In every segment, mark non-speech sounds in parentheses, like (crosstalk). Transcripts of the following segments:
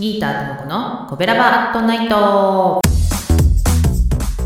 ギーターともこのコベラバアットナイト。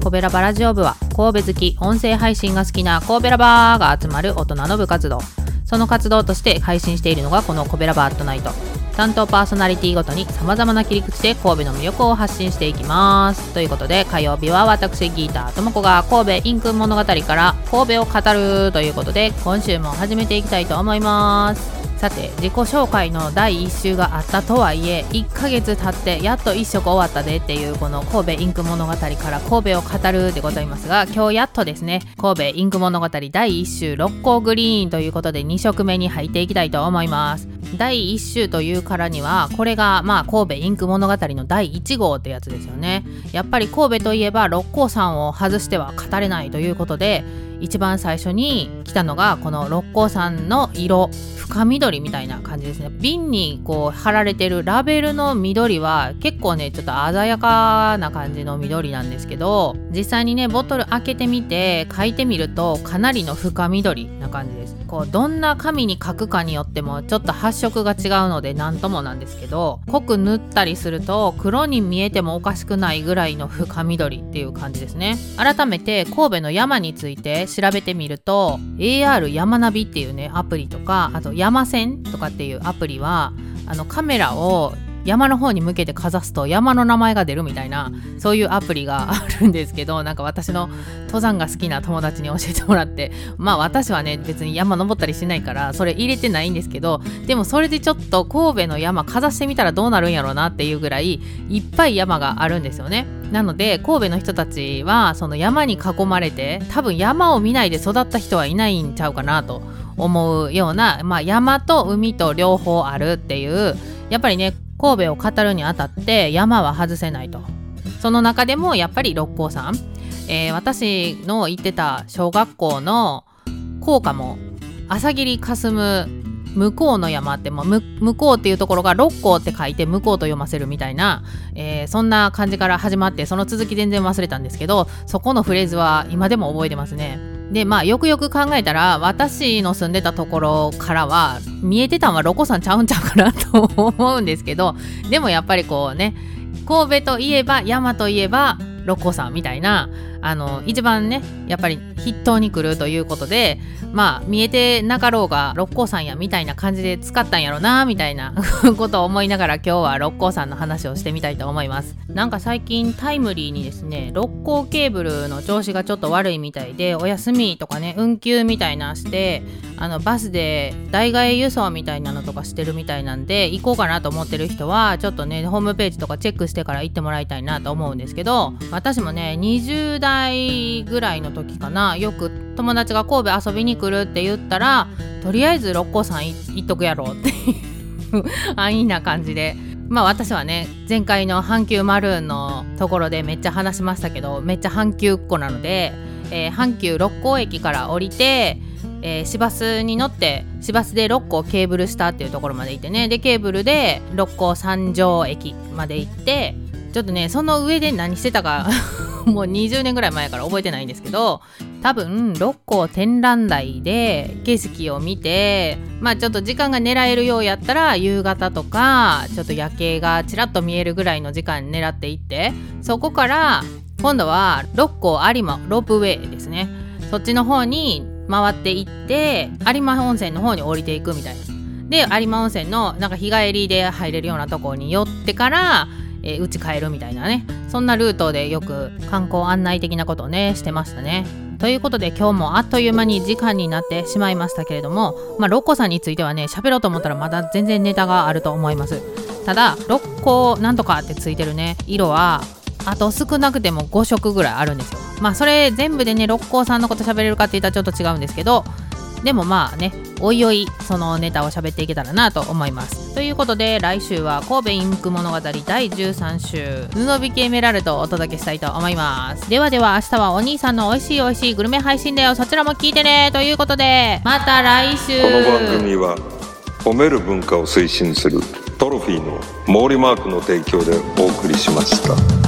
コベラバラジオ部は神戸好き音声配信が好きな神戸ラバーが集まる大人の部活動。その活動として配信しているのがこのコベラバアットナイト。担当パーソナリティごとに様々な切り口で神戸の魅力を発信していきます。ということで火曜日は私ギーターともこが神戸インク物語から神戸を語るということで今週も始めていきたいと思います。さて自己紹介の第1週があったとはいえ1ヶ月経ってやっと1色終わったでっていうこの神戸インク物語から神戸を語るでございますが今日やっとですね神戸インク物語第1週六甲グリーンということで2色目に入っていきたいと思います。第1週というからにはこれがまあ神戸インク物語の第1号ってやつですよね。やっぱり神戸といえば六甲山を外しては語れないということで一番最初に来たのがこの六甲山の色。深緑みたいな感じですね。瓶にこう貼られてるラベルの緑は結構ねちょっと鮮やかな感じの緑なんですけど実際にねボトル開けてみて書いてみるとかなりの深緑な感じです。こうどんな紙に書くかによってもちょっと発色が違うので何ともなんですけど濃く塗ったりすると黒に見えてもおかしくないぐらいの深緑っていう感じですね。改めて神戸の山について調べてみると AR 山ナビっていうねアプリとかあと山線とかっていうアプリはあのカメラを山の方に向けてかざすと山の名前が出るみたいなそういうアプリがあるんですけどなんか私の登山が好きな友達に教えてもらってまあ私はね別に山登ったりしないからそれ入れてないんですけどでもそれでちょっと神戸の山かざしてみたらどうなるんやろうなっていうぐらいいっぱい山があるんですよね。なので神戸の人たちはその山に囲まれて多分山を見ないで育った人はいないんちゃうかなと思うような、まあ、山と海と両方あるっていうやっぱりね神戸を語るにあたって山は外せないとその中でもやっぱり六甲山、えー、私の行ってた小学校の校歌も朝霧霞む向こうの山ってもう向こうっていうところが六甲って書いて向こうと読ませるみたいな、えー、そんな感じから始まってその続き全然忘れたんですけどそこのフレーズは今でも覚えてますね。でまあよくよく考えたら私の住んでたところからは見えてたんはロコさんちゃうんちゃうかなと思うんですけどでもやっぱりこうね神戸といえば山といえばロコさんみたいなあの一番ねやっぱり筆頭に来るということでまあ見えてなかろうが六甲山やみたいな感じで使ったんやろなみたいな (laughs) ことを思いながら今日は六甲山の話をしてみたいと思います。なんか最近タイムリーにですね六甲ケーブルの調子がちょっと悪いみたいでお休みとかね運休みたいなしてあのバスで代替輸送みたいなのとかしてるみたいなんで行こうかなと思ってる人はちょっとねホームページとかチェックしてから行ってもらいたいなと思うんですけど私もね20代ぐらいの時かな。よく友達が神戸遊びに来るって言ったらとりあえず六甲山行っとくやろうっていう安易な感じで。まあ私はね前回の阪急マルーンのところでめっちゃ話しましたけどめっちゃ阪急っ子なので、えー、阪急六甲駅から降りてえー、市バスに乗って市バスで六甲ケーブルしたっていうところまで行ってね。でケーブルで六甲三条駅まで行ってちょっとねその上で何してたかもう20年ぐらい前から覚えてないんですけど多分六甲展覧台で景色を見てまあちょっと時間が狙えるようやったら夕方とかちょっと夜景がちらっと見えるぐらいの時間狙っていってそこから今度は六甲有馬ロープウェイですねそっちの方に回っていって有馬温泉の方に降りていくみたいな。で有馬温泉のなんか日帰りで入れるようなところに寄ってからえー、帰るみたいなねそんなルートでよく観光案内的なことをねしてましたね。ということで今日もあっという間に時間になってしまいましたけれどもまあロッコさんについてはね喋ろうと思ったらまだ全然ネタがあると思います。ただロッコなんとかってついてるね色はあと少なくても5色ぐらいあるんですよ。まあそれ全部でね六甲さんのこと喋れるかって言ったらちょっと違うんですけどでもまあねおいおいそのネタを喋っていけたらなと思います。ということで来週は神戸インク物語第13週布引きエメラルドをお届けしたいと思います。ではでは明日はお兄さんの美味しい美味しいグルメ配信だよ。そちらも聞いてね。ということでまた来週。この番組は褒める文化を推進するトロフィーの毛利マークの提供でお送りしました。